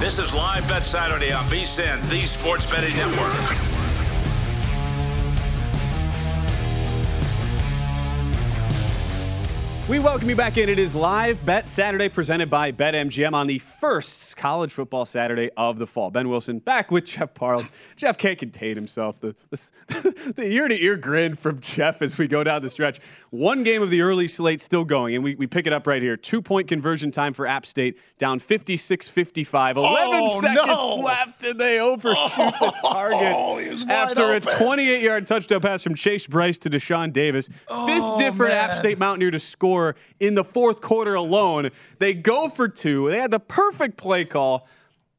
This is Live Bet Saturday on VSIN, the Sports Betting Network. We welcome you back in. It is Live Bet Saturday presented by BetMGM on the first college football Saturday of the fall. Ben Wilson back with Jeff Parles. Jeff can't contain himself. The, the, the ear-to-ear grin from Jeff as we go down the stretch. One game of the early slate still going, and we, we pick it up right here. Two-point conversion time for App State, down 56-55. 11 Oh, seconds no. left, and they overshoot the target Oh, he after a 28-yard touchdown pass from Chase Brice to Dashaun Davis. Fifth Oh, different App. State Mountaineer to score in the fourth quarter alone. They go for two. They had the perfect play call.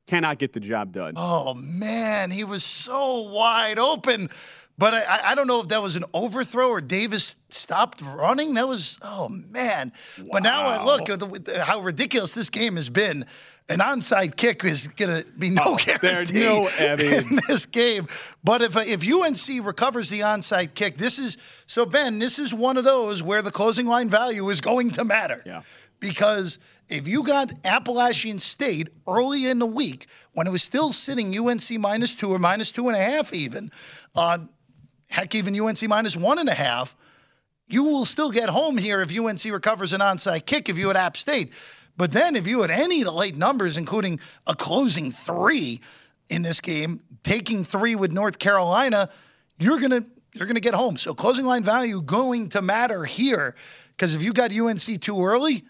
Cannot get the job done. Oh man, he was so wide open. But I- I, don't know if that was an overthrow or Davis stopped running. That was oh man. But now I look at the, how ridiculous this game has been. An onside kick is going to be no Oh, guarantee no, I mean- in this game. But if if UNC recovers the onside kick, this is so Ben. This is one of those where the closing line value is going to matter. Yeah. Because if you got Appalachian State early in the week when it was still sitting UNC minus two or minus two and a half, even, uh, heck, even UNC minus one and a half, you will still get home here if UNC recovers an onside kick if you had App State. But then if you had any of the late numbers, including a closing three in this game, taking three with North Carolina, you're gonna you're gonna get home. So closing line value going to matter here because if you got UNC too early,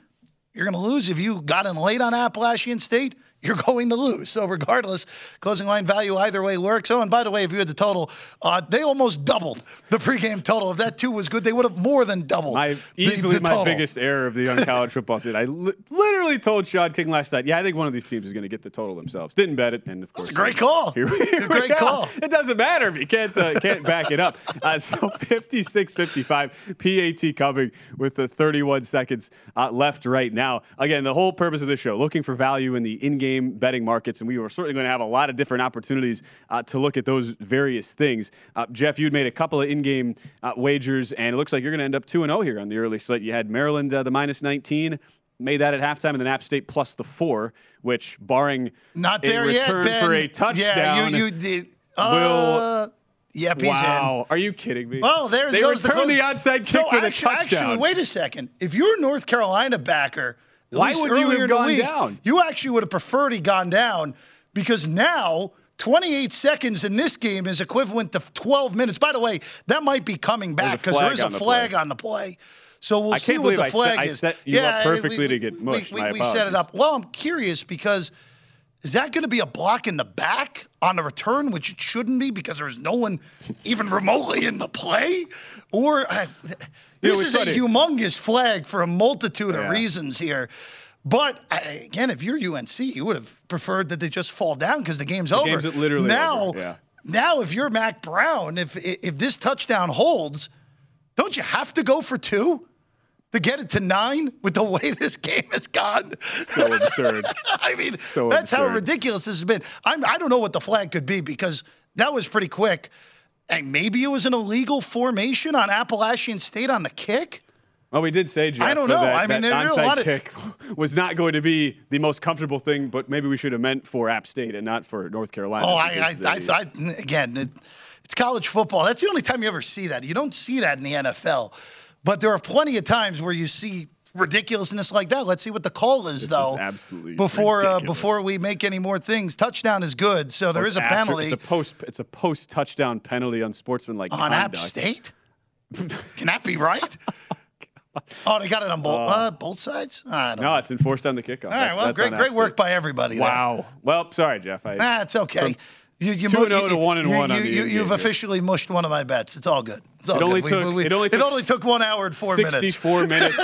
you're to lose. If you got in late on Appalachian State, you're going to lose. So regardless, closing line value either way works. Oh, and by the way, if you had the total, uh, they almost doubled the pregame total. If that two was good, they would have more than doubled. My the- easily the my total. biggest error of the young college football season. I li- literally told Shad King last night, "Yeah, I think one of these teams is going to get the total themselves." Didn't bet it, and of course, That's a great call. Here we- It's a here great call. It doesn't matter if you can't uh, can't back it up. Uh, so 56-55, PAT coming with the 31 seconds uh, left right now. Again, the whole purpose of this show, looking for value in the in-game betting markets, and we are certainly going to have a lot of different opportunities uh, to look at those various things. Uh, Jeff, you'd made a couple of in-game uh, wagers, and it looks like you're going to end up 2 0 here on the early slate. You had Maryland uh, the minus 19. Made that at halftime, and then App State plus the four, which, barring Not a there yet, return Ben. for a touchdown, Yeah, you, you did. Uh, Yep, he's in. Wow, are you kidding me? Well, there they goes return the, the, onside kick so with actually, a touchdown. Actually, wait a second. If you're a North Carolina backer, Why would you have gone week, down? You actually would have preferred he gone down because now 28 seconds in this game is equivalent to 12 minutes. By the way, that might be coming back because there is a flag on the play. So we'll I see what the I set- flag I is. set you up perfectly to get mushed. We, we, we set it up. Well, I'm curious because is that going to be a block in the back on the return, which it shouldn't be because there's no one even remotely in the play? Or uh, this it's is a funny. humongous flag for a multitude Yeah. of reasons here. But uh, again, if you're UNC, you would have preferred that they just fall down because the game's over. game's literally now. over, yeah. Now, if you're Mack Brown, if if this touchdown holds, don't you have to go for two to get it to nine with the way this game has gone? So absurd. I mean, So that's how ridiculous this has been. I'm, I don't know what the flag could be because that was pretty quick. And maybe it was an illegal formation on Appalachian State on the kick. Well, we did say, Jeff, I don't know. That, I mean, that onside lot of- kick was not going to be the most comfortable thing, but maybe we should have meant for App State and not for North Carolina. Oh, I, I, I, I, again, it, it's college football. That's the only time you ever see that. You don't see that in the NFL. But there are plenty of times where you see ridiculousness like that. Let's see what the call is, This is though. absolutely before uh, before we make any more things. Touchdown is good, so there Well, is a after- penalty It's a post. It's a post touchdown penalty on sportsmanlike on App conduct. State. Can that be right? Oh, they got it on both uh, both sides. I don't No, know. it's enforced on the kickoff. All right, That's- well, that's great, great work by everybody. there. Wow. Well, sorry, Jeff. I, That's okay. You, you, two and oh you- to one and you, one on you, the you, You've officially mushed one of my bets. It's all good. It only took- we- we- it only took only took one hour and four minutes. 64 minutes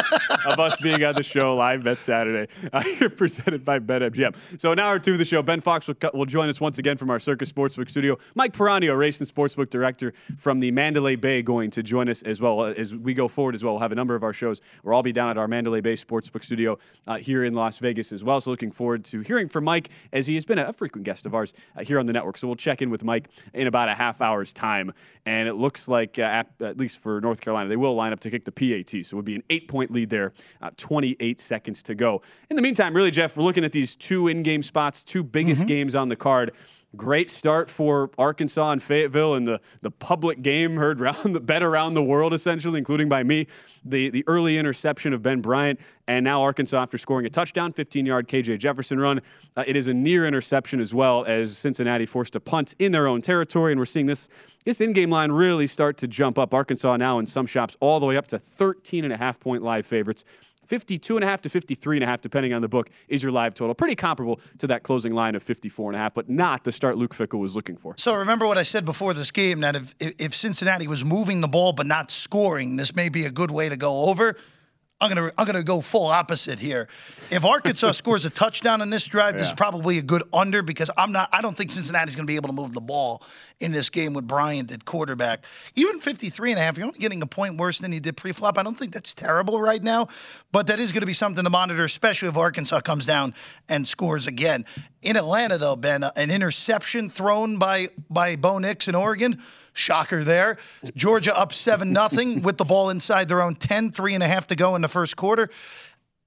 of us being on the show live that Saturday. Uh, here presented by BetMGM. So an hour or two of the show, Ben Fox will, will join us once again from our Circa Sportsbook studio. Mike Piranio, Race and Sportsbook Director from the Mandalay Bay, going to join us as well as we go forward as well. We'll have a number of our shows. We'll all be down at our Mandalay Bay Sportsbook studio uh, here in Las Vegas as well. So looking forward to hearing from Mike as he has been a frequent guest of ours uh, here on the network. So we'll check in with Mike in about a half hour's time. And it looks like, uh, at, at least for North Carolina, they will line up to kick the PAT. So it would be an eight point lead there, uh, 28 seconds to go. In the meantime, really, Jeff, we're looking at these two in game spots, two biggest games on the card. Great start for Arkansas and Fayetteville, and the, the public game heard round the bet around the world, essentially, including by me. The the early interception of Ben Bryant, and now Arkansas, after scoring a touchdown, 15 yard KJ Jefferson run, uh, it is a near interception as well as Cincinnati forced a punt in their own territory, and we're seeing this this in game line really start to jump up. Arkansas now in some shops all the way up to 13 and a half point live favorites. 52 and a half to 53 and a half, depending on the book, is your live total. Pretty comparable to that closing line of 54 and a half, but not the start Luke Fickell was looking for. So remember what I said before this game that if if Cincinnati was moving the ball but not scoring, this may be a good way to go over. I'm gonna I'm gonna go full opposite here. If Arkansas scores a touchdown in this drive, this is probably a good under because I'm not I don't think Cincinnati's gonna be able to move the ball in this game with Bryant at quarterback. Even 53 and a half, you're only getting a point worse than you did pre-flop. I don't think that's terrible right now, but that is gonna be something to monitor, especially if Arkansas comes down and scores again. In Atlanta, though, Ben, an interception thrown by by Bo Nix in Oregon. Shocker there. Georgia up 7 nothing with the ball inside their own 10, three and a half to go in the first quarter.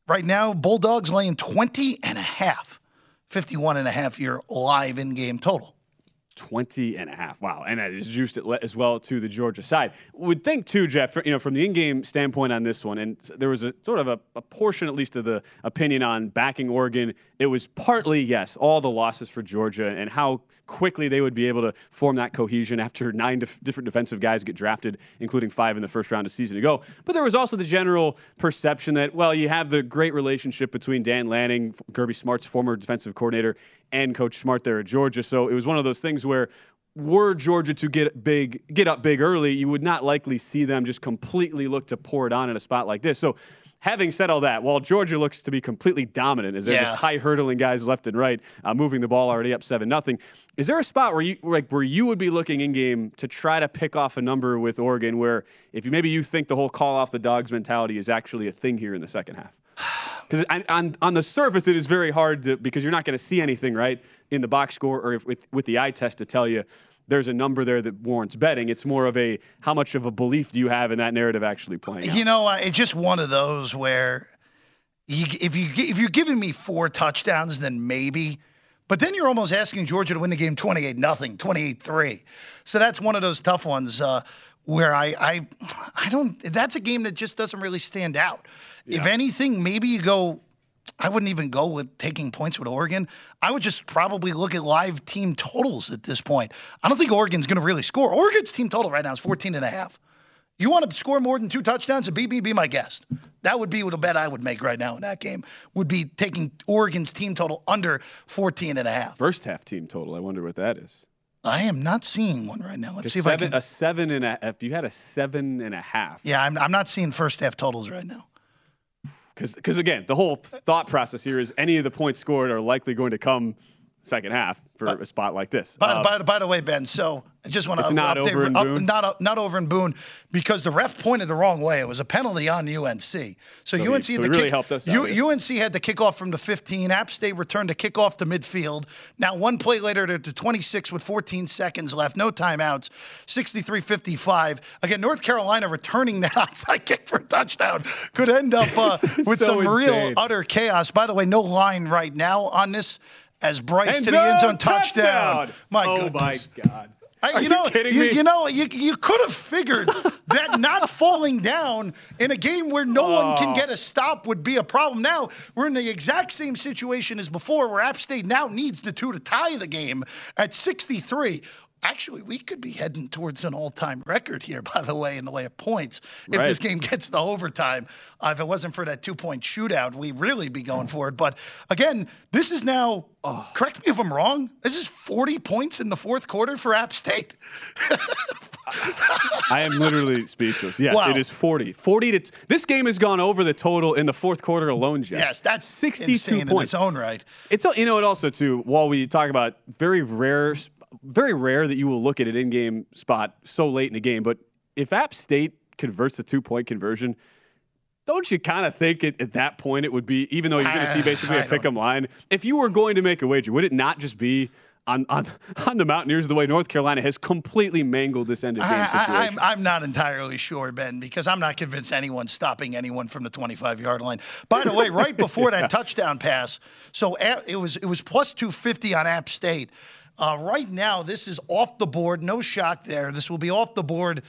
Right now, Bulldogs laying 20 and a half. 51 and a half year live in game total. 20 and a half. Wow. And that is juiced as well to the Georgia side. Would think too, Jeff, you know, from the in-game standpoint on this one, and there was a sort of a, a portion, at least of the opinion on backing Oregon. It was partly, yes, all the losses for Georgia and how quickly they would be able to form that cohesion after nine dif- different defensive guys get drafted, including five in the first round a season ago. But there was also the general perception that, well, you have the great relationship between Dan Lanning, Kirby Smart's former defensive coordinator, and Coach Smart there at Georgia. So it was one of those things where were Georgia to get big, get up big early, you would not likely see them just completely look to pour it on in a spot like this. So having said all that, while Georgia looks to be completely dominant as they're Yeah. just high hurdling guys left and right, uh, moving the ball already up seven nothing, is there a spot where you like where you would be looking in game to try to pick off a number with Oregon where if you maybe you think the whole call off the dogs mentality is actually a thing here in the second half? Because on, on, on the surface, it is very hard to, because you're not going to see anything, right, in the box score or if, with, with the eye test to tell you there's a number there that warrants betting. It's more of a how much of a belief do you have in that narrative actually playing out? You know, uh, it's just one of those where you, if you if you're giving me four touchdowns, then maybe. But then you're almost asking Georgia to win the game 28 nothing, 28 3. So that's one of those tough ones uh, where I, I I don't. That's a game that just doesn't really stand out. If anything, maybe you go. I wouldn't even go with taking points with Oregon. I would just probably look at live team totals at this point. I don't think Oregon's going to really score. Oregon's team total right now is 14 and a half. You want to score more than two touchdowns? A BB, be my guest. That would be what a bet I would make right now in that game. Would be taking Oregon's team total under 14 and a half. First half team total. I wonder what that is. I am not seeing one right now. Let's see if seven, I can. a seven and a. If you had a seven and a half, yeah, I'm, I'm not seeing first half totals right now. Because again, the whole thought process here is any of the points scored are likely going to come second half for a spot like this. By, Um, by, by the way, Ben, so I just want to not update, over in up- Boone? not not over in Boone because the ref pointed the wrong way. It was a penalty on UNC. So, UNC so had he to really kick, helped us U-. UNC had the kickoff from the 15. App State returned to kickoff to midfield. Now one play later to the 26 with 14 seconds left, no timeouts, 63-55. Again, North Carolina returning that onside kick for a touchdown could end up uh, with so some real utter chaos. By the way, no line right now on this. As Brice End to the end zone touchdown. touchdown. My oh goodness. my god! I, Are you know, kidding you, me? you know, you, you could have figured that not falling down in a game where no one Oh. can get oh. a stop would be a problem. Now we're in the exact same situation as before, where App State now needs the two to tie the game at 63. Actually, we could be heading towards an all-time record here, by the way, in the way of points. If Right. this game gets to overtime, uh, if it wasn't for that two-point shootout, we'd really be going for it. But again, this is now. Oh. Correct me if I'm wrong. This is 40 points in the fourth quarter for App State. I am literally speechless. Yes, Wow. it is 40. 40 to t- this game has gone over the total in the fourth quarter alone, Jeff. Yes, that's 62 points in its own right. It's you know it also too. While we talk about very rare, very rare that you will look at an in-game spot so late in the game, but if App State converts a two-point conversion, don't you kind of think at, at that point it would be even though you're going to see basically I a pick 'em line? If you were going to make a wager, would it not just be on on, on the Mountaineers the way North Carolina has completely mangled this end of game situation? I, I'm, I'm not entirely sure, Ben, because I'm not convinced anyone's stopping anyone from the 25 yard line. By the way, right before that touchdown pass, so eh, it was it was plus 250 on App State. Uh, right now, this is off the board. No shock there. This will be off the board.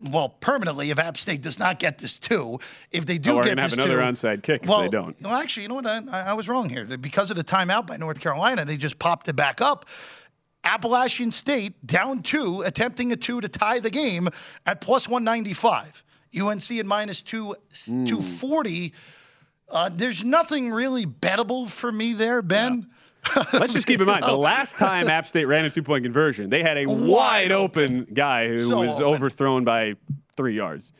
Well, permanently, if App State does not get this two, if they do Oh, get gonna have another two, onside kick if they don't. Well, actually, you know what? I, I was wrong here. Because of the timeout by North Carolina, they just popped it back up. Appalachian State down two, attempting a two to tie the game at plus 195. UNC at minus two, Hmm. 240. Uh, there's nothing really bettable for me there, Ben. Let's just keep in mind the oh. last time App State ran a two point conversion, they had a Wide wide open guy who So was open. overthrown by three yards.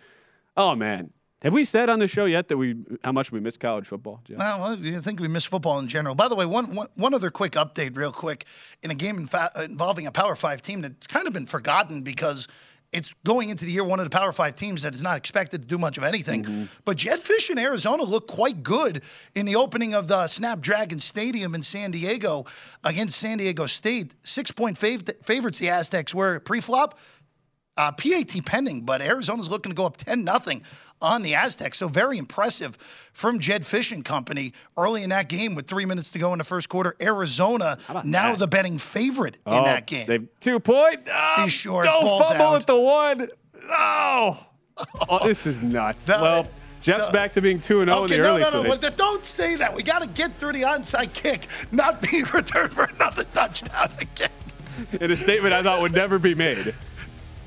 Oh man, have we said on the show yet that we how much we miss college football? Jeff? Well, I think we miss football in general. By the way, one, one, one other quick update, real quick, in a game involving a Power Five team that's kind of been forgotten because it's going into the year one of the Power Five teams that is not expected to do much of anything. But Jedd Fisch in Arizona looked quite good in the opening of the Snapdragon Stadium in San Diego against San Diego State. Six point fav- favorites the Aztecs were pre-flop. Uh, PAT pending, but Arizona's looking to go up 10 nothing on the Aztecs. So very impressive from Jed Fishing Company early in that game with three minutes to go in the first quarter. Arizona now that? the betting favorite in Oh, that game. They two point. Oh, He's short, Don't fumble out. at the one. Oh, oh this is nuts. That- well, Jeff's so- back to being two and zero in the no, early no, no, don't say that. We got to get through the onside kick, not being returned for another touchdown again. in a statement I thought would never be made.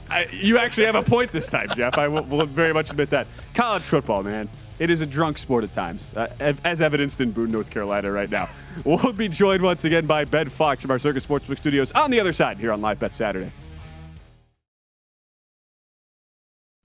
I, you actually have a point this time, Jeff. I will, will very much admit that. College football, man. It is a drunk sport at times, uh, as evidenced in Boone, North Carolina right now. We'll be joined once again by Ben Fox from our Circa Sportsbook Studios on the other side here on Live Bet Saturday.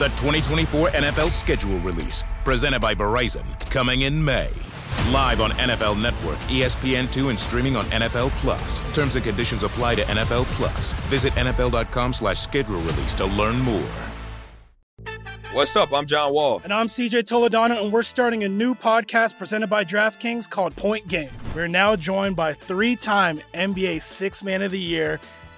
The 2024 NFL schedule release, presented by Verizon, coming in May. Live on NFL Network, E ESPN2, and streaming on NFL Plus. Terms and conditions apply to NFL Plus. Visit NFL.com slash schedule release to learn more. What's up? I'm John Wall. And I'm CJ Toledano, and we're starting a new podcast presented by DraftKings called Point Game. We're now joined by three time NBA Six Man of the Year,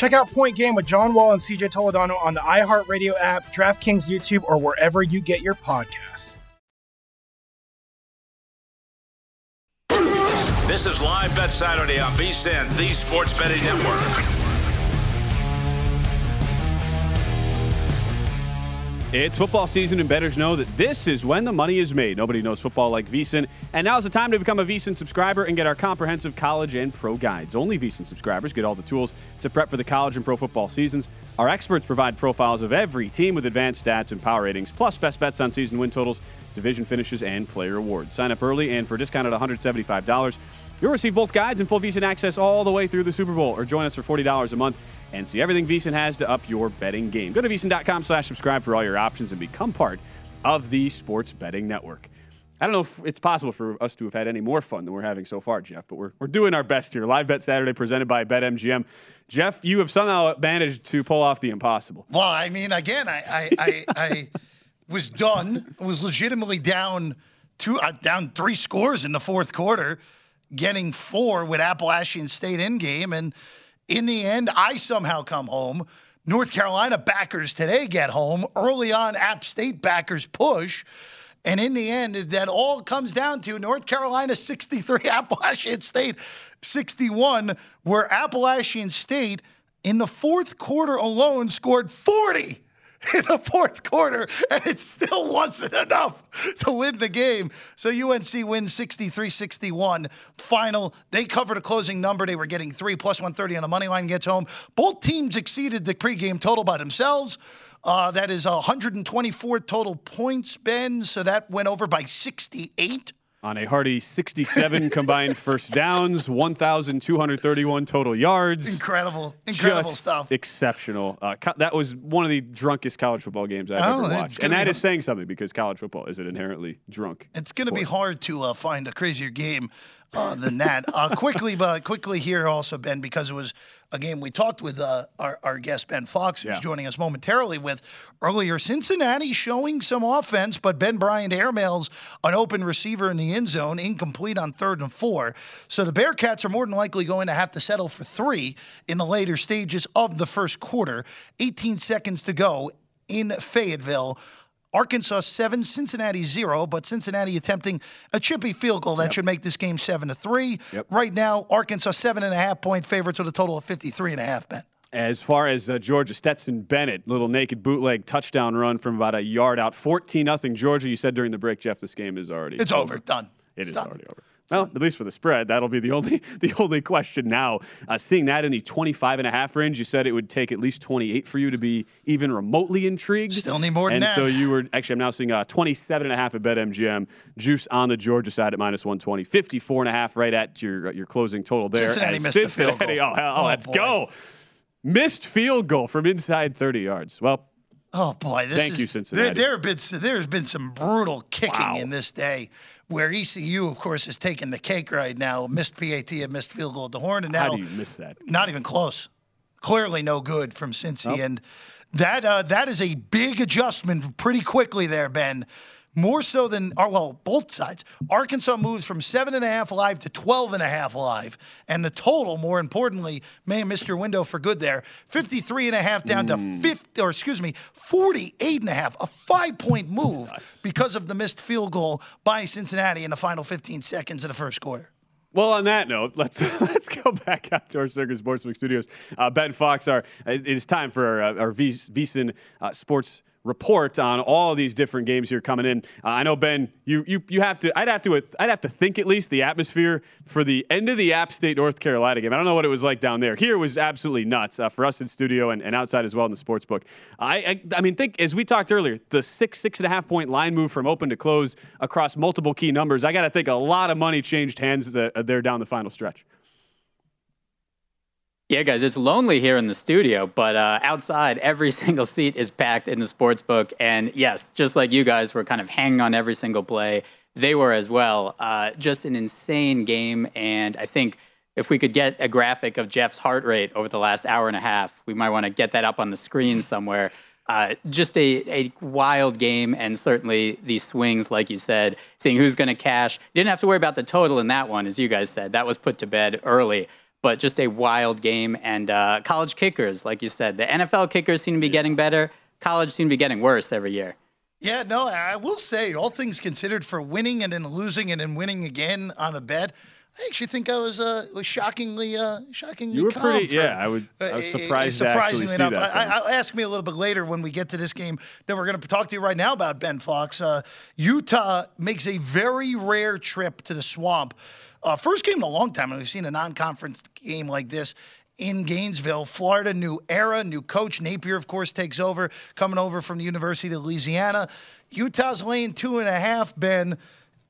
Check out Point Game with John Wall and CJ Toledano on the iHeartRadio app, DraftKings YouTube, or wherever you get your podcasts. This is Live Bet Saturday on VSIN, the Sports Betting Network. It's football season, and bettors know that this is when the money is made. Nobody knows football like VSIN, and now's the time to become a VSIN subscriber and get our comprehensive college and pro guides. Only VSIN subscribers get all the tools to prep for the college and pro football seasons. Our experts provide profiles of every team with advanced stats and power ratings, plus best bets on season win totals, division finishes, and player awards. Sign up early, and for a discount at $175, you'll receive both guides and full VSIN access all the way through the Super Bowl, or join us for $40 a month and see everything VSIN has to up your betting game. Go to VSIN.com slash subscribe for all your options and become part of the Sports Betting Network. I don't know if it's possible for us to have had any more fun than we're having so far, Jeff, but we're, we're doing our best here. Live Bet Saturday presented by BetMGM. Jeff, you have somehow managed to pull off the impossible. Well, I mean, again, I I, I, I was done. Was legitimately down two, uh, down three scores in the fourth quarter, getting four with Appalachian State in game, and in the end, I somehow come home. North Carolina backers today get home early on. App State backers push. And in the end, that all comes down to North Carolina 63, Appalachian State 61, where Appalachian State in the fourth quarter alone scored 40 in the fourth quarter, and it still wasn't enough to win the game. So UNC wins 63 61. Final, they covered a closing number. They were getting three plus 130 on the money line gets home. Both teams exceeded the pregame total by themselves. Uh, that is 124 total points, Ben. So that went over by 68. On a hearty 67 combined first downs, 1,231 total yards. Incredible, incredible Just stuff. Exceptional. Uh, co- that was one of the drunkest college football games I've Oh, ever watched. And that be- is saying something because college football is an inherently drunk. It's going to be hard to uh, find a crazier game uh, than that. Uh, quickly, but quickly here also, Ben, because it was a game we talked with uh, our, our guest Ben Fox, who's joining us momentarily with earlier. Cincinnati showing some offense, but Ben Bryant airmails an open receiver in the end zone, incomplete on third and four. So the Bearcats are more than likely going to have to settle for three in the later stages of the first quarter. 18 seconds to go in Fayetteville. Arkansas seven, Cincinnati zero, but Cincinnati attempting a chippy field goal that should make this game seven to three. Right now, Arkansas seven and a half point favorites with a total of 53 and a half, Ben. As far as uh, Georgia, Stetson Bennett, little naked bootleg touchdown run from about a yard out, 14 nothing Georgia. You said during the break, Jeff, this game is already It's over, done. It is already over. Well, at least for the spread, that'll be the only the only question now. Uh, seeing that in the 25 and a half range, you said it would take at least 28 for you to be even remotely intrigued. Still need more than and that. so you were actually I'm now seeing uh, 27 and a half at BetMGM. Juice on the Georgia side at minus 120, 54 and a half right at your your closing total there. Cincinnati missed the field goal. Oh, hell, Oh, let's boy. go. Missed field goal from inside 30 yards. Well, Oh boy, this Thank is, you, Cincinnati. There, there have been there's been some brutal kicking Wow. in this day, where ECU, of course, is taking the cake right now. Missed PAT and missed field goal at the horn, and now How do you miss that? not even close. Clearly, no good from Cincy, and that uh, that is a big adjustment pretty quickly there, Ben. More so than, well, both sides. Arkansas moves from seven and a half live to 12 and a half live. And the total, more importantly, may have missed your window for good there. 53 and a half down to 50, or excuse me, 48 and a half. A five point move because of the missed field goal by Cincinnati in the final 15 seconds of the first quarter. Well, on that note, let's let's go back out to our Circa Sportsbook studios. Uh, ben Fox, our it is time for our, our V- VSiN uh, Sports report on all these different games here coming in. Uh, I know Ben, you you you have to. I'd have to. I'd have to think at least the atmosphere for the end of the App State North Carolina game. I don't know what it was like down there. Here was absolutely nuts uh, for us in studio and, and outside as well in the sports book. I, I I mean, think as we talked earlier, the six six and a half point line move from open to close across multiple key numbers. I got to think a lot of money changed hands uh, there down the final stretch. Yeah, guys, it's lonely here in the studio, but uh, outside, every single seat is packed in the sports book. And yes, just like you guys were kind of hanging on every single play, they were as well. Uh, just an insane game. And I think if we could get a graphic of Jeff's heart rate over the last hour and a half, we might want to get that up on the screen somewhere. Uh, just a, a wild game, and certainly these swings, like you said, seeing who's going to cash. Didn't have to worry about the total in that one, as you guys said. That was put to bed early but just a wild game. And uh, college kickers, like you said, the NFL kickers seem to be getting better. College seem to be getting worse every year. Yeah, no, I will say, all things considered, for winning and then losing and then winning again on a bet, I actually think I was uh, was shockingly uh, shockingly. You were calm pretty, for- yeah. I would. I was uh, surprised to actually surprisingly see enough. that. I, Ben. I, I'll ask me a little bit later when we get to this game that we're going to talk to you right now about Ben Fox. Uh, Utah makes a very rare trip to the swamp. Uh, first game in a long time, and we've seen a non-conference game like this in Gainesville, Florida. New era, new coach Napier, of course, takes over, coming over from the University of Louisiana. Utah's laying two and a half. Ben,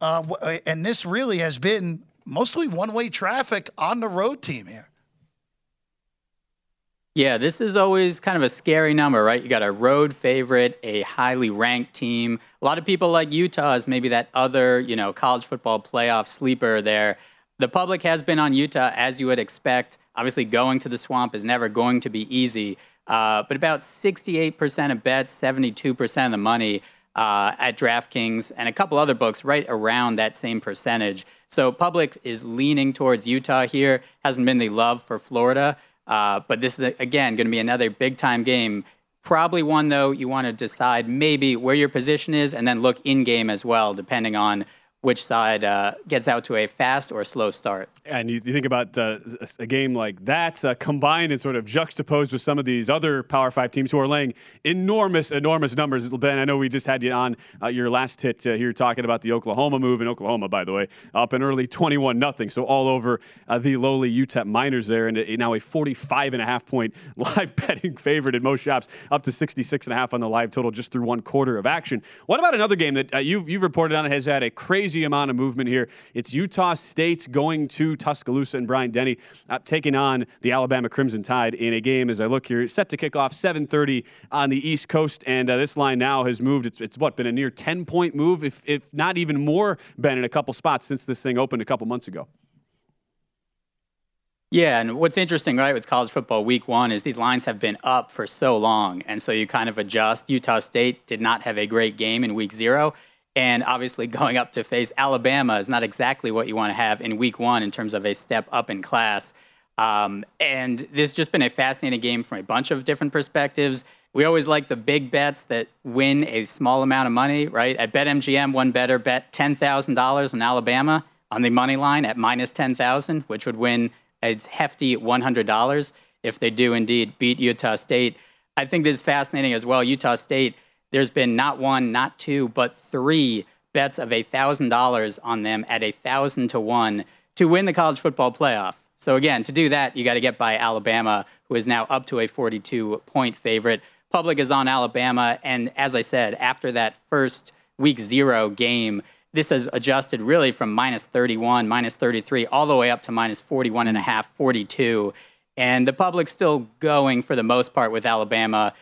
uh, and this really has been mostly one-way traffic on the road team here. Yeah, this is always kind of a scary number, right? You got a road favorite, a highly ranked team. A lot of people like Utah as maybe that other, you know, college football playoff sleeper there. The public has been on Utah as you would expect. Obviously, going to the swamp is never going to be easy. Uh, but about 68% of bets, 72% of the money uh, at DraftKings, and a couple other books right around that same percentage. So, public is leaning towards Utah here. Hasn't been the love for Florida. Uh, but this is, again, going to be another big time game. Probably one, though, you want to decide maybe where your position is and then look in game as well, depending on which side uh, gets out to a fast or slow start. And you, you think about uh, a game like that uh, combined and sort of juxtaposed with some of these other Power Five teams who are laying enormous, enormous numbers. Ben, I know we just had you on uh, your last hit uh, here talking about the Oklahoma move in Oklahoma, by the way, up in early 21 nothing. So all over uh, the lowly UTEP Miners there, and now a 45 and a half point live betting favorite in most shops, up to 66 and a half on the live total just through one quarter of action. What about another game that you've, you've reported on? Has had a crazy amount of movement here. It's Utah State going to Tuscaloosa and Bryant-Denny uh, taking on the Alabama Crimson Tide in a game. As I look here, set to kick off 7:30 on the East Coast, and uh, this line now has moved. It's, it's what been a near 10 point move, if if not even more, Ben, in a couple spots since this thing opened a couple months ago. Yeah, and what's interesting, right, with college football week one is these lines have been up for so long. And so you kind of adjust. Utah State did not have a great game in week zero. And obviously, going up to face Alabama is not exactly what you want to have in week one in terms of a step up in class. Um, and this has just been a fascinating game from a bunch of different perspectives. We always like the big bets that win a small amount of money, right? At BetMGM, one better bet $10,000 on Alabama on the money line at minus 10000 which would win a hefty $100 if they do indeed beat Utah State. I think this is fascinating as well. Utah State, there's been not one, not two, but three bets of $1,000 on them at 1,000 to 1 to win the college football playoff. So, again, to do that, you got to get by Alabama, who is now up to a 42 point favorite. Public is on Alabama. And as I said, after that first week zero game, this has adjusted really from minus 31, minus 33, all the way up to minus 41 and a half, 42. And the public's still going for the most part with Alabama.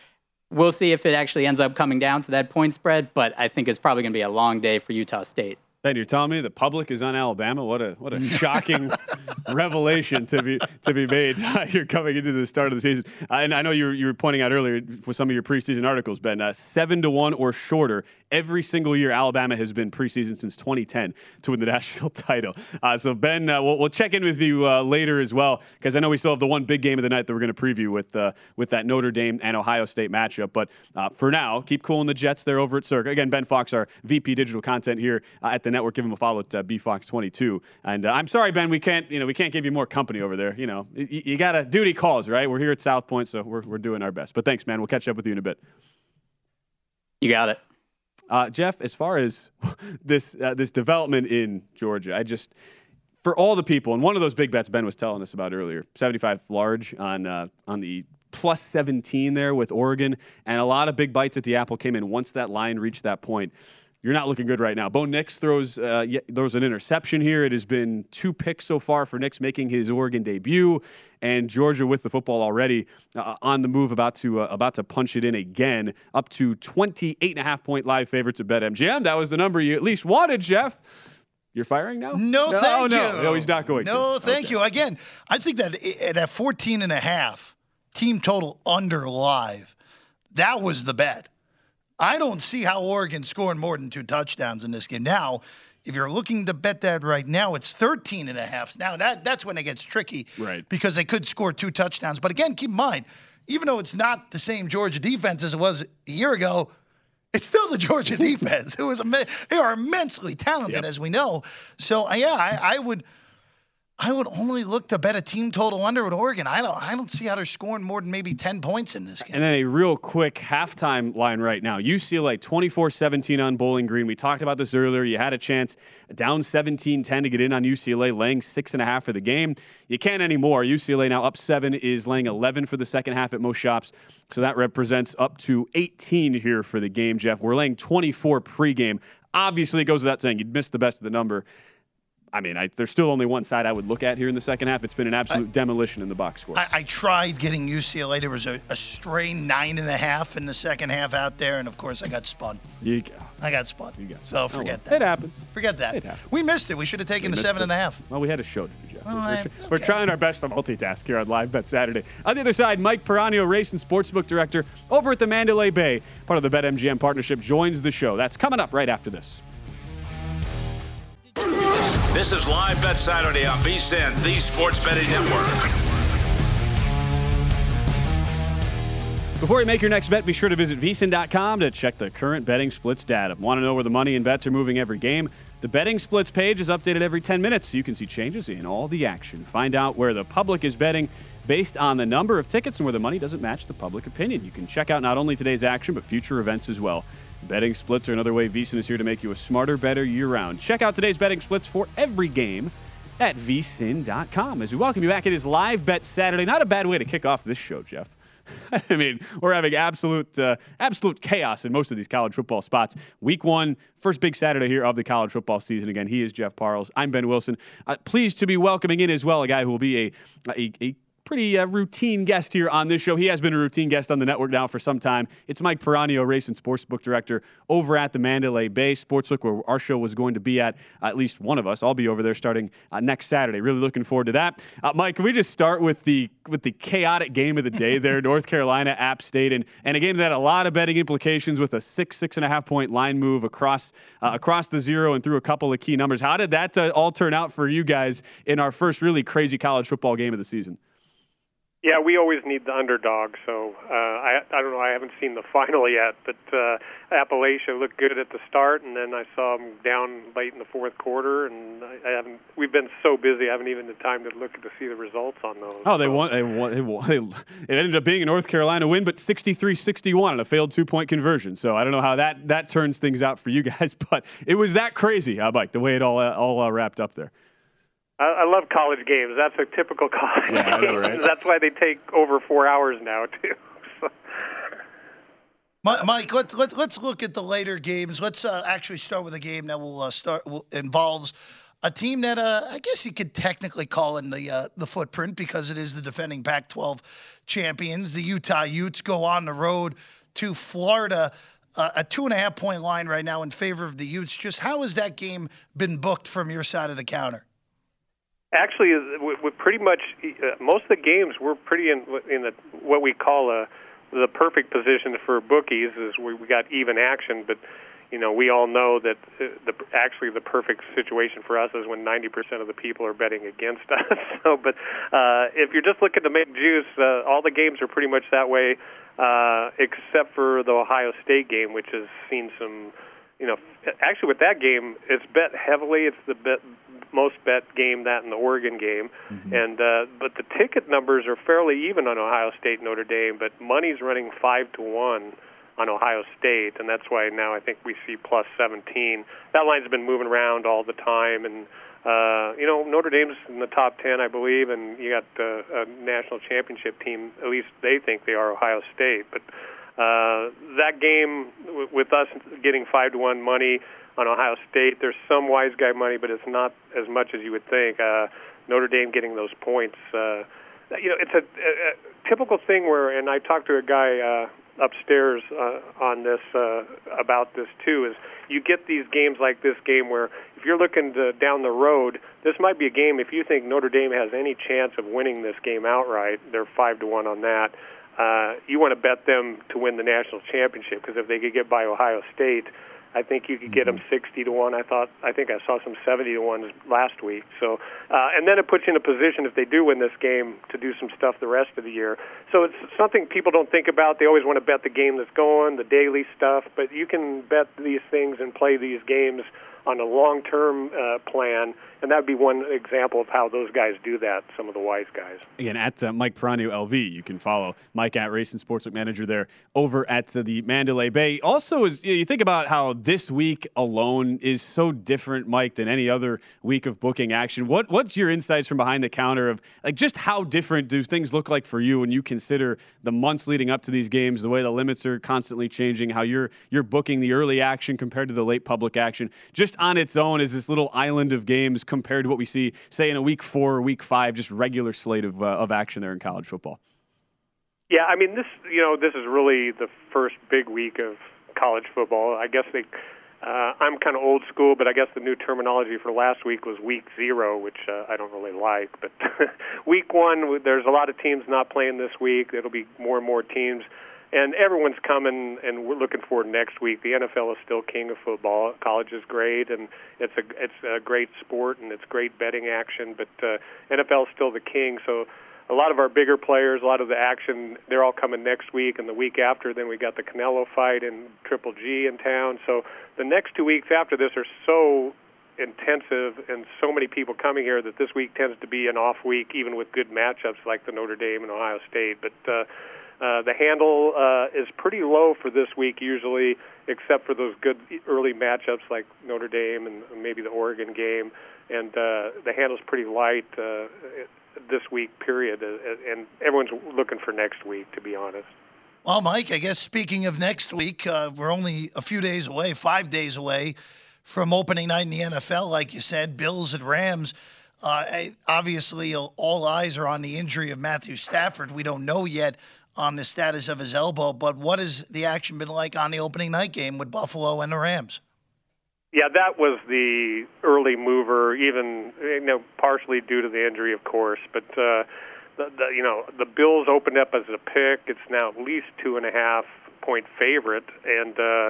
We'll see if it actually ends up coming down to that point spread, but I think it's probably going to be a long day for Utah State. Ben, you're telling me the public is on Alabama? What a what a shocking revelation to be to be made. you're coming into the start of the season, uh, and I know you were, you were pointing out earlier for some of your preseason articles, Ben. Uh, seven to one or shorter every single year. Alabama has been preseason since 2010 to win the national title. Uh, so Ben, uh, we'll, we'll, check in with you uh, later as well because I know we still have the one big game of the night that we're going to preview with with that Notre Dame and Ohio State matchup. But for now, keep cooling the Jets there over at Circa. Again, Ben Fox, our VP digital content here at the network. Give him a follow at uh, bfox22. And I'm sorry, Ben, we can't you we can't give you more company over there. You know, you, you got to duty calls, right? We're here at South Point, so we're we're doing our best. But thanks, man. We'll catch up with you in a bit. You got it. Uh, Jeff, as far as this uh, this development in Georgia, I just for all the people, and one of those big bets Ben was telling us about earlier, 75 large on uh, on the plus 17 there with Oregon, and a lot of big bites at the apple came in once that line reached that point you're not looking good right now. Bo Nix throws uh, throws an interception here. It has been two picks so far for Nix making his Oregon debut, and Georgia with the football already uh, on the move, about to uh, about to punch it in again, up to 28 and a half point live favorites at BetMGM. That was the number you at least wanted, Jeff. You're firing now? No, no thank no. you. No, he's not going no, to. thank okay. you. Again, I think that at 14 and a half, team total under live, that was the bet. I don't see how Oregon's scoring more than two touchdowns in this game. Now, if you're looking to bet that right now, it's 13 and a half. Now, that, that's when it gets tricky. Right. Because they could score two touchdowns. But again, keep in mind, even though it's not the same Georgia defense as it was a year ago, it's still the Georgia defense. It was they are immensely talented, yep. as we know. So, uh, yeah, I, I would – I would only look to bet a team total under with Oregon. I don't I don't see how they're scoring more than maybe 10 points in this game. And then a real quick halftime line right now. UCLA 24-17 on Bowling Green. We talked about this earlier. You had a chance down 17-10 to get in on UCLA, laying six and a half for the game. You can't anymore. UCLA now up seven is laying 11 for the second half at most shops. So that represents up to 18 here for the game, Jeff. We're laying 24 pregame. Obviously, it goes without saying you'd miss the best of the number. I mean, I, there's still only one side I would look at here in the second half. It's been an absolute I, demolition in the box score. I, I tried getting UCLA. There was a, a stray nine and a half in the second half out there, and of course, I got spun. You, I got spun. You got so forget oh, well. that. It happens. Forget that. It happens. We missed it. We should have taken we the seven it. and a half. Well, we had a show to do, Jeff. Well, we're, okay. we're, trying our best to multitask here on Live Bet Saturday. On the other side, Mike Piranio, race and sportsbook director over at the Mandalay Bay, part of the BetMGM partnership, joins the show. That's coming up right after this. This is Live Bet Saturday on VSIN, the Sports Betting Network. Before you make your next bet, be sure to visit vsin.com to check the current betting splits data. Want to know where the money and bets are moving every game? The betting splits page is updated every 10 minutes so you can see changes in all the action. Find out where the public is betting based on the number of tickets and where the money doesn't match the public opinion. You can check out not only today's action, but future events as well. Betting splits are another way VSIN is here to make you a smarter, better year round. Check out today's betting splits for every game at vsin.com. As we welcome you back, it is Live Bet Saturday. Not a bad way to kick off this show, Jeff. I mean, we're having absolute uh, absolute chaos in most of these college football spots. Week one, first big Saturday here of the college football season. Again, he is Jeff Parles. I'm Ben Wilson. Uh, pleased to be welcoming in as well a guy who will be a, a, a pretty uh, routine guest here on this show. He has been a routine guest on the network now for some time. It's Mike Piranio, race and sportsbook director over at the Mandalay Bay Sportsbook, where our show was going to be at. Uh, at least one of us. I'll be over there starting uh, next Saturday. Really looking forward to that. Uh, Mike, can we just start with the with the chaotic game of the day there, North Carolina App State, and and a game that had a lot of betting implications with a six six and a half point line move across uh, across the zero and through a couple of key numbers. How did that uh, all turn out for you guys in our first really crazy college football game of the season? Yeah, we always need the underdog. So uh, I I don't know. I haven't seen the final yet, but uh, Appalachia looked good at the start, and then I saw them down late in the fourth quarter, and I, haven't. We've been so busy, I haven't even the time to look to see the results on those. Oh, they so. won. They won. They won. It ended up being a North Carolina win, but 63-61 on a failed two-point conversion. So I don't know how that that turns things out for you guys, but it was that crazy, uh, Mike, the way it all all uh, wrapped up there. I, love college games. That's a typical college yeah, game. Know, right? That's why they take over four hours now too. Mike, let's let, let's look at the later games. Let's uh, actually start with a game that will uh, start will, involves a team that uh, I guess you could technically call in the uh, the footprint because it is the defending Pac-12 champions. The Utah Utes go on the road to Florida. Uh, a two and a half point line right now in favor of the Utes. Just how has that game been booked from your side of the counter? Actually, we, pretty much uh, most of the games we're pretty in in the what we call a the perfect position for bookies is we, we got even action, but you know we all know that uh, the actually the perfect situation for us is when 90% of the people are betting against us. so, but uh, if you're just looking to make juice, uh, all the games are pretty much that way, uh, except for the Ohio State game, which has seen some. You know, actually, with that game, it's bet heavily. It's the bet most bet game that in the Oregon game, mm-hmm. and uh, but the ticket numbers are fairly even on Ohio State Notre Dame, but money's running five to one on Ohio State, and that's why now I think we see plus 17. That line's been moving around all the time, and uh, you know Notre Dame's in the top 10, I believe, and you got uh, a national championship team. At least they think they are Ohio State, but. Uh, that game, w- with us getting five to one money, on Ohio State. There's some wise guy money, but it's not as much as you would think. Uh, Notre Dame getting those points. Uh, you know, it's a, a, a typical thing where, and I talked to a guy uh, upstairs uh, on this uh, about this too. Is you get these games like this game where if you're looking to, down the road, this might be a game. If you think Notre Dame has any chance of winning this game outright, they're five to one on that. Uh, you want to bet them to win the national championship because if they could get by Ohio State, I think you could get them mm-hmm. 60 to one. I thought I think I saw some 70 to ones last week. So, uh, and then it puts you in a position if they do win this game to do some stuff the rest of the year. So it's something people don't think about. They always want to bet the game that's going, the daily stuff, but you can bet these things and play these games on a long-term uh, plan, and that would be one example of how those guys do that. Some of the wise guys. Again, at uh, Mike Peranio LV, you can follow Mike at Racing Sportsbook Manager there over at uh, the Mandalay Bay. Also, is you think about how this week alone is so different, Mike, than any other week of booking action. What what's your insights from behind the counter of like just how different do things look like for you when you consider the months leading up to these games, the way the limits are constantly changing, how you're you're booking the early action compared to the late public action. Just on its own as this little island of games compared to what we see, say, in a week four or week five, just regular slate of, uh, of action there in college football? Yeah, I mean, this you know this is really the first big week of college football. I guess they. Uh, I'm kind of old school, but I guess the new terminology for last week was week zero, which uh, I don't really like. But week one, there's a lot of teams not playing this week. It'll be more and more teams and everyone's coming and we're looking forward next week. The NFL is still king of football. College is great and it's a it's a great sport and it's great betting action, but uh, NFL is still the king. So a lot of our bigger players, a lot of the action, they're all coming next week and the week after. Then we got the Canelo fight and Triple G in town. So the next two weeks after this are so intensive and so many people coming here that this week tends to be an off week, even with good matchups like the Notre Dame and Ohio State. But uh, uh, the handle uh, is pretty low for this week usually, except for those good early matchups like Notre Dame and maybe the Oregon game. And uh, the handle's pretty light uh, this week, period. Uh, and everyone's looking for next week, to be honest. Well, Mike, I guess speaking of next week, uh, we're only a few days away, five days away from opening night in the NFL. Like you said, Bills and Rams. Uh, obviously, all eyes are on the injury of Matthew Stafford. We don't know yet on the status of his elbow. But what has the action been like on the opening night game with Buffalo and the Rams? Yeah, that was the early mover, even you know partially due to the injury, of course. But uh, the, the you know the Bills opened up as a pick. It's now at least two and a half point favorite, and uh,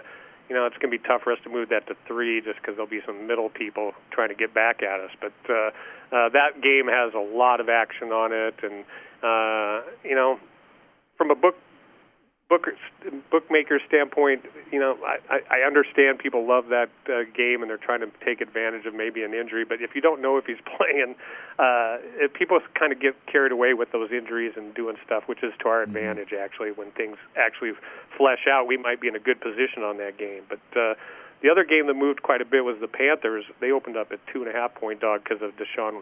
you know it's going to be tough for us to move that to three just because there'll be some middle people trying to get back at us. But uh, uh, that game has a lot of action on it, and uh, you know from a book booker, bookmaker standpoint, you know, I, I understand people love that uh, game and they're trying to take advantage of maybe an injury. But if you don't know if he's playing, uh, if people kind of get carried away with those injuries and doing stuff, which is to our mm-hmm. advantage actually. When things actually flesh out, we might be in a good position on that game. But uh, the other game that moved quite a bit was the Panthers. They opened up at two and a half point dog because of Deshaun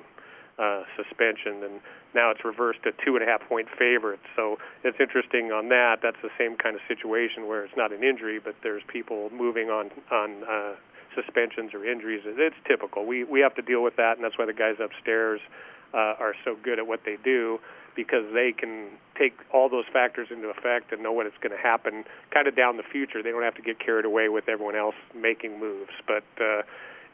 uh, suspension, and now it's reversed to two and a half point favorites. So it's interesting on that. That's the same kind of situation where it's not an injury, but there's people moving on on uh, suspensions or injuries. It's typical. We we have to deal with that, and that's why the guys upstairs uh, are so good at what they do. because they can take all those factors into effect and know what it's going to happen kind of down the future. They don't have to get carried away with everyone else making moves. But uh,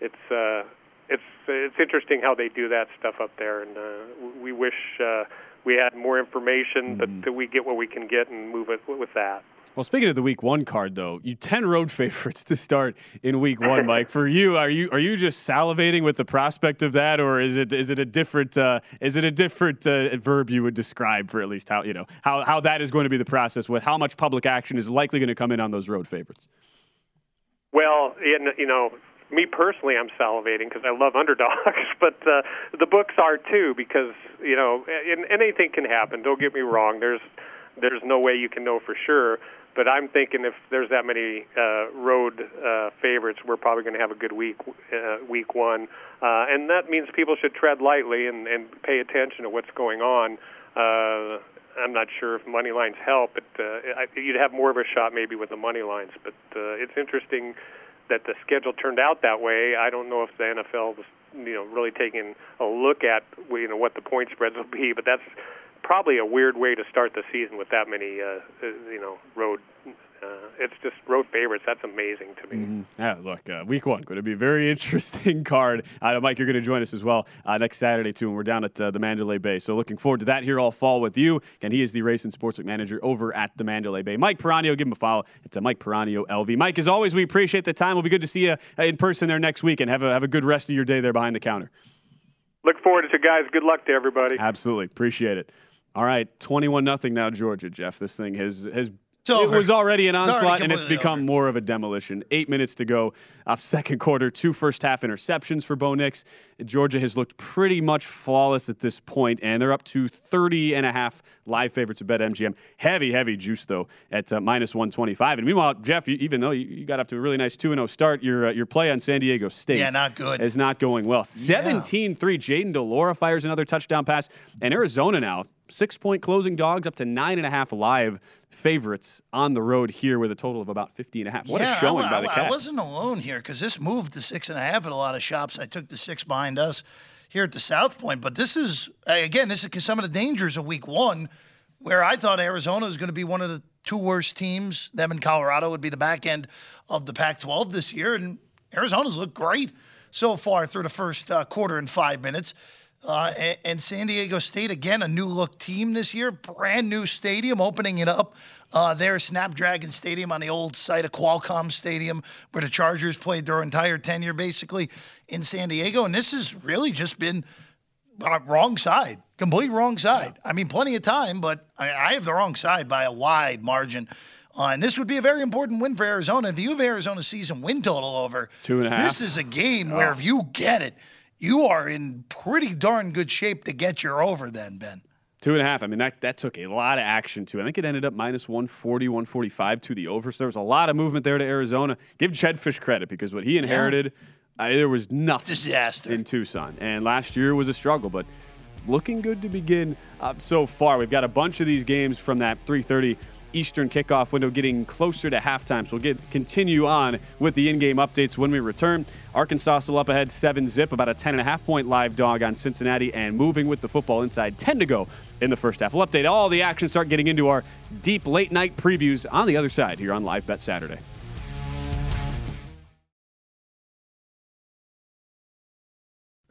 it's uh, it's it's interesting how they do that stuff up there, and uh, we wish uh, we had more information, Mm-hmm. but we get what we can get and move it with that. Well, speaking of the week one card, though, you ten road favorites to start in week one, Mike. For you, are you are you just salivating with the prospect of that, or is it is it a different uh, is it a different uh, verb you would describe for at least how you know how how that is going to be the process with how much public action is likely going to come in on those road favorites? Well, you know, me personally, I'm salivating because I love underdogs, but uh, the books are too because you know, and, anything can happen. Don't get me wrong. There's there's no way you can know for sure. But I'm thinking if there's that many uh, road uh, favorites, we're probably going to have a good week, uh, week one, uh, and that means people should tread lightly and, and pay attention to what's going on. Uh, I'm not sure if money lines help, but uh, I, you'd have more of a shot maybe with the money lines. But uh, it's interesting that the schedule turned out that way. I don't know if the NFL was, you know, really taking a look at you know what the point spreads will be, but that's probably a weird way to start the season with that many, uh, uh, you know, road. Uh, it's just road favorites. That's amazing to me. Yeah, look, uh, week one going to be a very interesting card. Uh, Mike, you're going to join us as well uh, next Saturday too, and we're down at uh, the Mandalay Bay. So looking forward to that here all fall with you. And he is the race and sportsbook manager over at the Mandalay Bay. Mike Piranio, give him a follow. It's a Mike Piranio LV. Mike, as always, we appreciate the time. We'll be good to see you uh, in person there next week, and have a have a good rest of your day there behind the counter. Look forward to it, guys. Good luck to everybody. Absolutely, appreciate it. All right, twenty-one nothing now, Georgia. Jeff, this thing has has. It's it over. was already an already onslaught, and it's become more of a demolition. Eight minutes to go off second quarter. Two first half interceptions for Bo Nix. Georgia has looked pretty much flawless at this point, and they're up to 30 and a half live favorites at BetMGM. Heavy, heavy juice, though, at uh, minus 125. And meanwhile, Jeff, you, even though you, you got off to a really nice 2 0 start, your, uh, your play on San Diego State Yeah, not good. is not going well. 17 3. Jayden de Laura fires another touchdown pass. And Arizona now, six point closing dogs up to nine and a half live favorites on the road here with a total of about 50 and a half. What yeah, a showing I, by the I, Cats. I wasn't alone here because this moved to six and a half at a lot of shops. I took the six behind us here at the South Point. But this is, again, this is some of the dangers of week one where I thought Arizona was going to be one of the two worst teams. Them and Colorado would be the back end of the Pac 12 this year. And Arizona's looked great so far through the first uh, quarter and five minutes. Uh, and, and San Diego State, again, a new look team this year, brand new stadium, opening it up uh, there, Snapdragon Stadium on the old site of Qualcomm Stadium, where the Chargers played their entire tenure basically in San Diego. And this has really just been uh, wrong side, complete wrong side. I mean, plenty of time, but I, I have the wrong side by a wide margin. Uh, and this would be a very important win for Arizona. If you have Arizona's season win total over Two and a half. this is a game where if you get it, you are in pretty darn good shape to get your over then, Ben. Two and a half. I mean, that, that took a lot of action, too. I think it ended up minus 140, 145 to the over. So there was a lot of movement there to Arizona. Give Jedd Fisch credit because what he inherited, uh, there was nothing Disaster. in Tucson. And last year was a struggle, but looking good to begin uh, so far. We've got a bunch of these games from that 330 Eastern kickoff window getting closer to halftime. So we'll get continue on with the in-game updates when we return. Arkansas still up ahead 7 zip, about a 10 and a half point live dog on Cincinnati and moving with the football inside 10 to go in the first half. We'll update all the action, start getting into our deep late night previews on the other side here on Live Bet Saturday.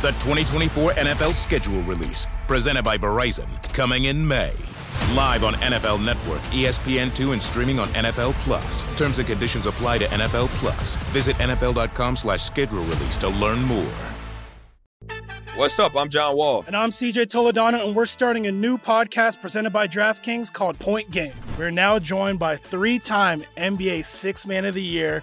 The 2024 NFL schedule release, presented by Verizon, coming in May. Live on NFL Network, ESPN2, and streaming on NFL Plus. Terms and conditions apply to NFL Plus. Visit NFL.com slash schedule release to learn more. What's up? I'm John Wall. And I'm CJ Toledano, and we're starting a new podcast presented by DraftKings called Point Game. We're now joined by three time NBA Six Man of the Year,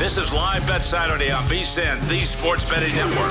This is Live Bet Saturday on VSIN, the Sports Betting Network.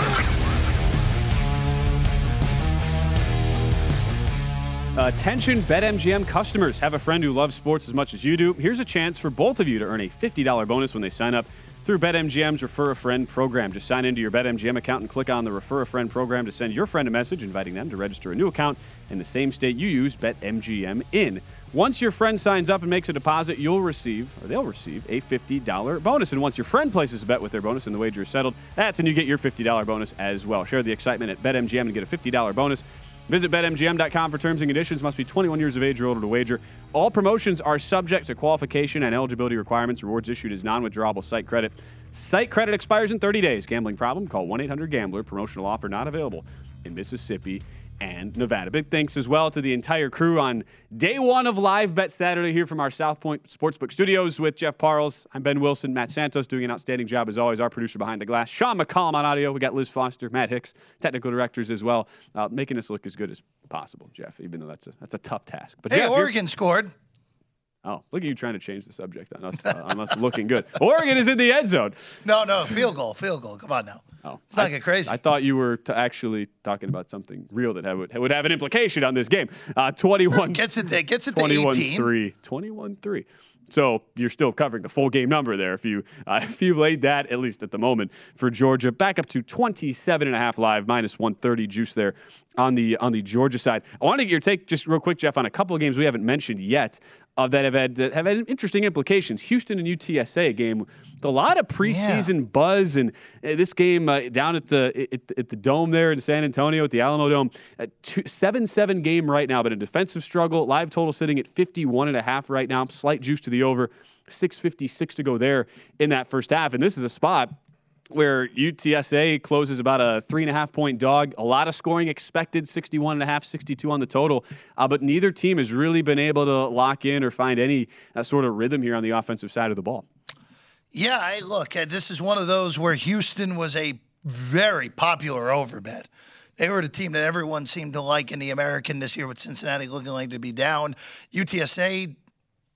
Uh, Attention BetMGM customers. Have a friend who loves sports as much as you do. Here's a chance for both of you to earn a $50 bonus when they sign up through BetMGM's Refer a Friend program. Just sign into your BetMGM account and click on the Refer a Friend program to send your friend a message inviting them to register a new account in the same state you use BetMGM in. Once your friend signs up and makes a deposit, you'll receive, or they'll receive, a $50 bonus. And once your friend places a bet with their bonus and the wager is settled, that's when you get your $50 bonus as well. Share the excitement at BetMGM and get a $50 bonus. Visit BetMGM.com for terms and conditions. Must be 21 years of age or older to wager. All promotions are subject to qualification and eligibility requirements. Rewards issued as non withdrawable site credit. Site credit expires in 30 days. Gambling problem? Call 1 800 Gambler. Promotional offer not available in Mississippi and Nevada. Big thanks as well to the entire crew on day one of Live Bet Saturday here from our South Point Sportsbook studios with Jeff Parles. I'm Ben Wilson, Matt Santos doing an outstanding job as always, our producer behind the glass. Sean McCollum on audio. We got Liz Foster, Matt Hicks, technical directors as well, uh, making us look as good as possible, Jeff, even though that's a, that's a tough task. But Hey, Jeff, Oregon scored. Oh, look at you trying to change the subject on us, uh, on us looking good. Oregon is in the end zone. No, no, field goal, field goal. Come on now. Oh, It's not I- get crazy. I thought you were t- actually talking about something real that would, would have an implication on this game. Uh, 21 Gets it there, gets it 21 3. 21 3. So you're still covering the full game number there if you uh, if you laid that at least at the moment for Georgia back up to 27 and a half live minus 130 juice there on the on the Georgia side. I want to get your take just real quick Jeff on a couple of games we haven't mentioned yet uh, that have had that have had interesting implications. Houston and UTSA game with a lot of preseason buzz and uh, this game uh, down at the at, at the dome there in San Antonio at the Alamo Dome, a two, 7-7 game right now, but a defensive struggle. Live total sitting at 51 and a half right now. Slight juice to the over. 656 to go there in that first half. And this is a spot where UTSA closes about a three and a half point dog. A lot of scoring expected, 61 and a half, 62 on the total. Uh, but neither team has really been able to lock in or find any uh, sort of rhythm here on the offensive side of the ball. Yeah, I look, uh, this is one of those where Houston was a very popular overbet. They were the team that everyone seemed to like in the American this year with Cincinnati looking like to be down. UTSA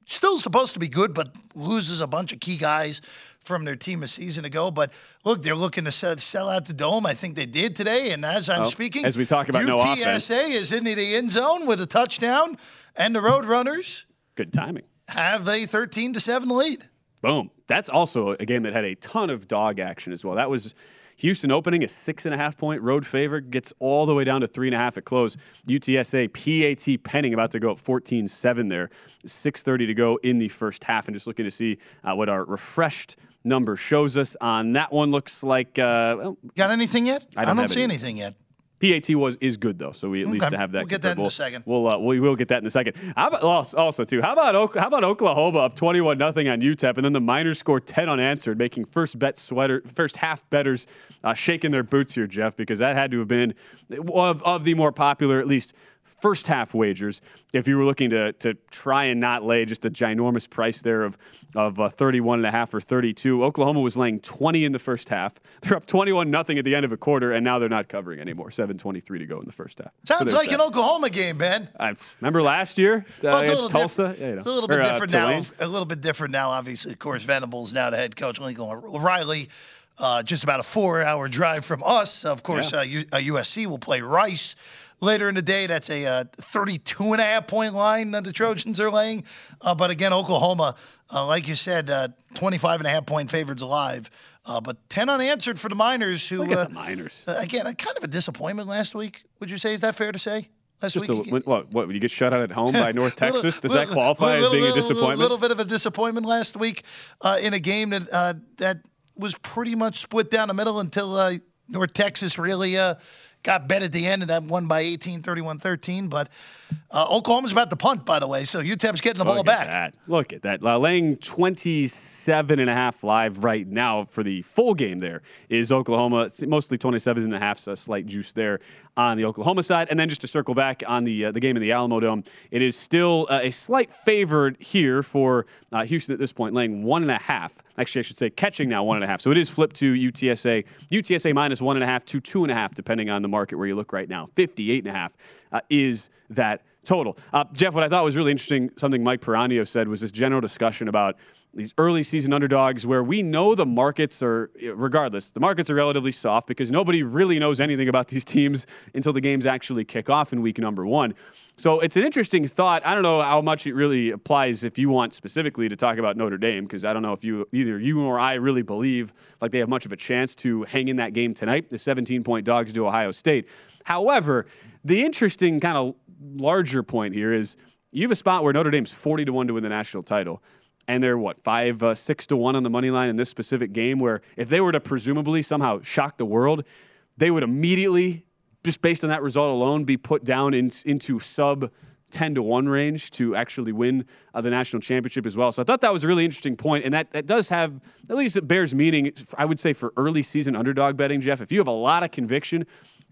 still supposed to be good, but loses a bunch of key guys from their team a season ago. But look, they're looking to sell, sell out the dome. I think they did today. And as I'm Oh, speaking, as we talk about no offense. UTSA is in the end zone with a touchdown, and the Roadrunners Good timing. have a 13 to 7 lead. Boom. That's also a game that had a ton of dog action as well. That was Houston opening a six and a half point road favorite, gets all the way down to three and a half at close. UTSA PAT Penning about to go up 14 7 there. 6.30 to go in the first half. And just looking to see uh, what our refreshed number shows us on that one. Looks like. Uh, well, Got anything yet? I don't have see any. anything yet. PAT was is good though, so we at least have that. We'll get that in a second. We'll uh, we will get that in a second. How about also, too? How about how about Oklahoma up twenty one nothing on UTEP, and then the Miners score ten unanswered, making first bet sweater first half betters uh, shaking their boots here, Jeff, because that had to have been one of, of the more popular, at least first half wagers. If you were looking to to try and not lay just a ginormous price there of of uh, 31 and a half or 32, Oklahoma was laying 20 in the first half. They're up 21 nothing at the end of a quarter, and now they're not covering anymore. 7:23 to go in the first half. Sounds So like there's an Oklahoma game, Ben. I remember last year uh, Well, it's a against little Tulsa. diff- Yeah, you know, It's a little bit or, uh, different now. Tulane. A little bit different now. Obviously, of course, Venables now the head coach. Lincoln Riley, uh, just about a four-hour drive from us. Of course, Yeah. uh, U- uh, USC will play Rice later in the day. That's a uh, 32 and a half point line that the Trojans are laying. Uh, but again, Oklahoma, uh, like you said, uh, 25 and a half point favorites alive. Uh, but 10 unanswered for the Miners, who uh, the Miners. uh, again, kind of a disappointment last week. Would you say is that fair to say? Last Just week, a, what, what? You get shut out at home by North Little- Texas? Does little- that qualify as little- being a disappointment? A little bit of a disappointment last week uh, in a game that that was pretty much split down the middle until North Texas really got bet at the end and that won by 18, 31, 13. But uh, Oklahoma's about to punt, by the way, so UTEP's getting the ball Look back. At that. Look at that. Uh, laying 27 and a half live right now for the full game there is Oklahoma. Mostly 27 and a half, so a slight juice there on the Oklahoma side. And then just to circle back on the uh, the game in the Alamo Dome, it is still uh, a slight favorite here for uh, Houston at this point, laying one and a half. Actually, I should say catching now one and a half. So it is flipped to UTSA. UTSA minus one and a half to two and a half, depending on the market where you look right now. 58 and a half uh, is that total. Uh, Jeff, what I thought was really interesting, something Mike Piranio said, was this general discussion about these early season underdogs where we know the markets are, regardless, the markets are relatively soft because nobody really knows anything about these teams until the games actually kick off in week number one. So it's an interesting thought. I don't know how much it really applies if you want specifically to talk about Notre Dame, because I don't know if you either you or I really believe like they have much of a chance to hang in that game tonight. The 17 point dogs to Ohio State. However, the interesting kind of larger point here is you have a spot where Notre Dame's 40 to 1 to win the national title. And they're what, five, uh, six to one on the money line in this specific game, where if they were to presumably somehow shock the world, they would immediately, just based on that result alone, be put down in, into sub 10 to 1 range to actually win uh, the national championship as well. So I thought that was a really interesting point, and that, that does have, at least it bears meaning, I would say, for early season underdog betting, Jeff. If you have a lot of conviction,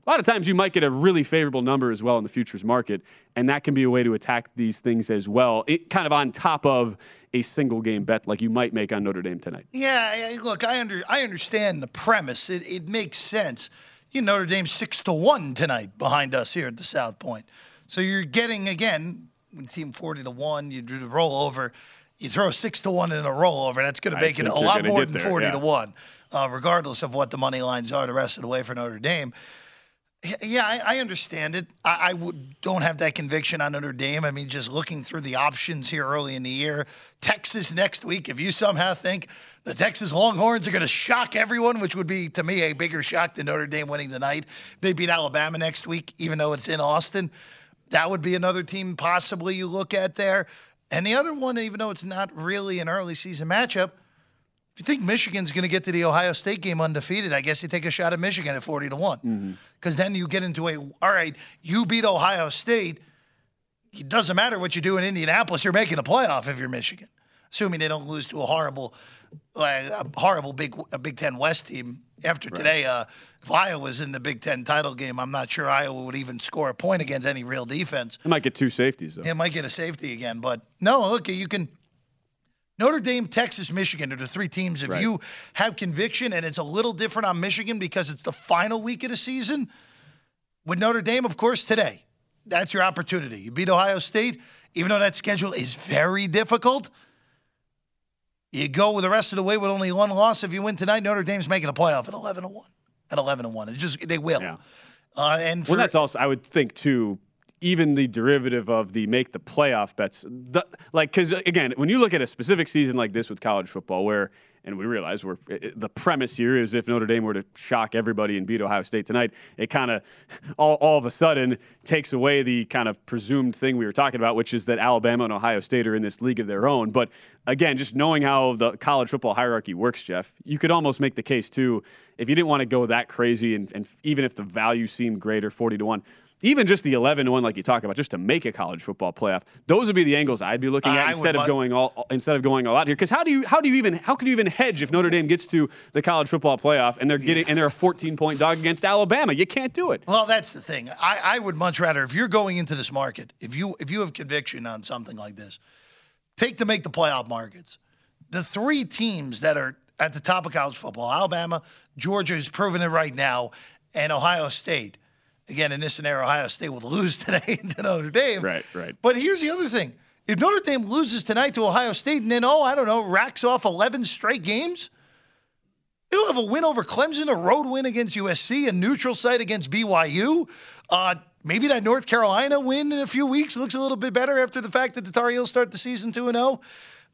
a lot of times you might get a really favorable number as well in the futures market, and that can be a way to attack these things as well, it, kind of on top of a single game bet like you might make on Notre Dame tonight. Yeah, look, I under I understand the premise. It it makes sense. You know, Notre Dame six to one tonight behind us here at the South Point. So you're getting again team forty to one. You do the rollover. You throw six to one in a rollover. That's going to make it a lot more than there, forty yeah. to one, uh, regardless of what the money lines are the rest of the way for Notre Dame. Yeah, I, I understand it. I, don't have that conviction on Notre Dame. I mean, just looking through the options here early in the year, Texas next week. If you somehow think the Texas Longhorns are going to shock everyone, which would be to me a bigger shock than Notre Dame winning tonight, they beat Alabama next week, even though it's in Austin. That would be another team possibly you look at there. And the other one, even though it's not really an early season matchup, if you think Michigan's going to get to the Ohio State game undefeated, I guess you take a shot at Michigan at 40 to 1. Because then you get into a, all right, you beat Ohio State. It doesn't matter what you do in Indianapolis, you're making a playoff if you're Michigan, assuming they don't lose to a horrible, uh, a horrible Big, a Big Ten West team. After today, uh, if Iowa was in the Big Ten title game, I'm not sure Iowa would even score a point against any real defense. They might get two safeties, though. It might get a safety again, but no, look, you can. Notre Dame, Texas, Michigan are the three teams. If Right. you have conviction, and it's a little different on Michigan because it's the final week of the season, with Notre Dame, of course, today, that's your opportunity. You beat Ohio State, even though that schedule is very difficult. You go the rest of the way with only one loss. If you win tonight, Notre Dame's making a playoff at 11 to 1. At 11 to 1. It's just, they will. Uh, and for, well, that's also, I would think, too, even the derivative of the make the playoff bets. The, like, because uh, again, when you look at a specific season like this with college football, where, and we realize we're, the premise here is if Notre Dame were to shock everybody and beat Ohio State tonight, it kind of all, all of a sudden takes away the kind of presumed thing we were talking about, which is that Alabama and Ohio State are in this league of their own. But again, just knowing how the college football hierarchy works, Jeff, you could almost make the case too, if you didn't want to go that crazy, and, and even if the value seemed greater, 40 to 1, even just the 11 1 like you talk about just to make a college football playoff those would be the angles i'd be looking at I instead of going all instead of going all out here because how do you how do you even how can you even hedge if notre dame gets to the college football playoff and they're getting and they're a 14 point dog against alabama you can't do it Well, that's the thing. I, I would much rather if you're going into this market, if you if you have conviction on something like this, take to make the playoff markets. The three teams that are at the top of college football, Alabama, Georgia has proven it right now, and Ohio State. Again, in this scenario, Ohio State would lose today to Notre Dame. Right, right. But here's the other thing. If Notre Dame loses tonight to Ohio State and then, oh, I don't know, racks off 11 straight games, They'll have a win over Clemson, a road win against USC, a neutral site against BYU. Uh, maybe that North Carolina win in a few weeks looks a little bit better after the fact that the Tar Heels start the season 2 0.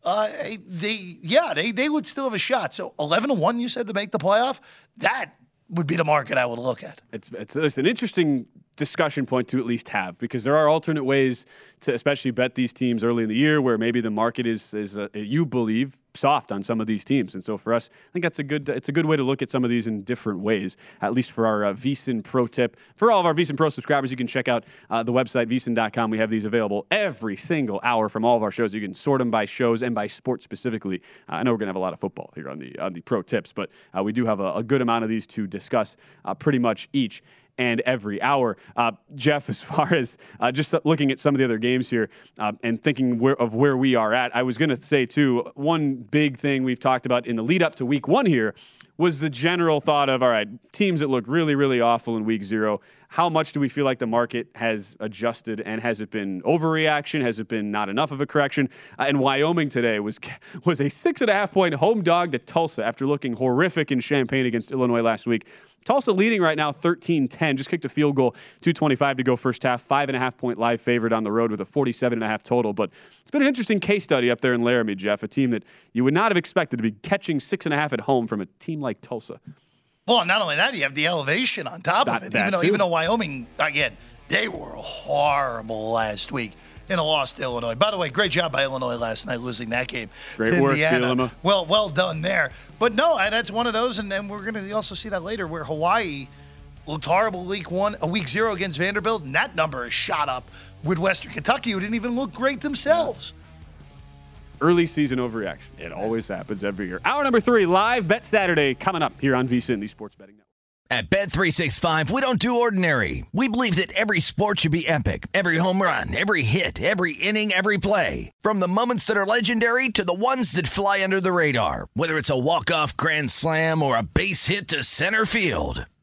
Uh, they, yeah, they, they would still have a shot. So 11 to 1, you said, to make the playoff? That would be the market I would look at. it's, it's, it's an interesting discussion point to at least have because there are alternate ways to especially bet these teams early in the year where maybe the market is is uh, you believe soft on some of these teams. And so for us I think that's a good it's a good way to look at some of these in different ways at least for our uh, VSiN pro tip. For all of our VSiN pro subscribers you can check out uh, the website vsin.com we have these available every single hour from all of our shows. You can sort them by shows and by sport specifically. Uh, I know we're to have a lot of football here on the on the pro tips but uh, we do have a, a good amount of these to discuss uh, pretty much each and every hour. Uh, Jeff, as far as uh, just looking at some of the other games here uh, and thinking where, of where we are at, I was going to say, too, one big thing we've talked about in the lead up to week one here was the general thought of all right, teams that looked really, really awful in week zero. How much do we feel like the market has adjusted, and has it been overreaction? Has it been not enough of a correction? Uh, and Wyoming today was was a six and a half point home dog to Tulsa after looking horrific in Champaign against Illinois last week. Tulsa leading right now 13 10, just kicked a field goal, 225 to go first half, five and a half point live favorite on the road with a 47 and a half total. But it's been an interesting case study up there in Laramie, Jeff, a team that you would not have expected to be catching six and a half at home from a team like Tulsa. Well, not only that, you have the elevation on top That- of it. Even though, too. even though Wyoming, again, they were horrible last week in a loss to Illinois. By the way, great job by Illinois last night losing that game. Great to work, Indiana. Bielema. Well, well done there. But no, that's one of those, and then we're going to also see that later where Hawaii looked horrible week one, a week zero against Vanderbilt, and that number is shot up with Western Kentucky, who didn't even look great themselves. Early season overreaction. It always happens every year. Hour number three, live bet Saturday, coming up here on VSiN, the Sports Betting Network. At Bet365, we don't do ordinary. We believe that every sport should be epic. Every home run, every hit, every inning, every play. From the moments that are legendary to the ones that fly under the radar. Whether it's a walk-off grand slam or a base hit to center field.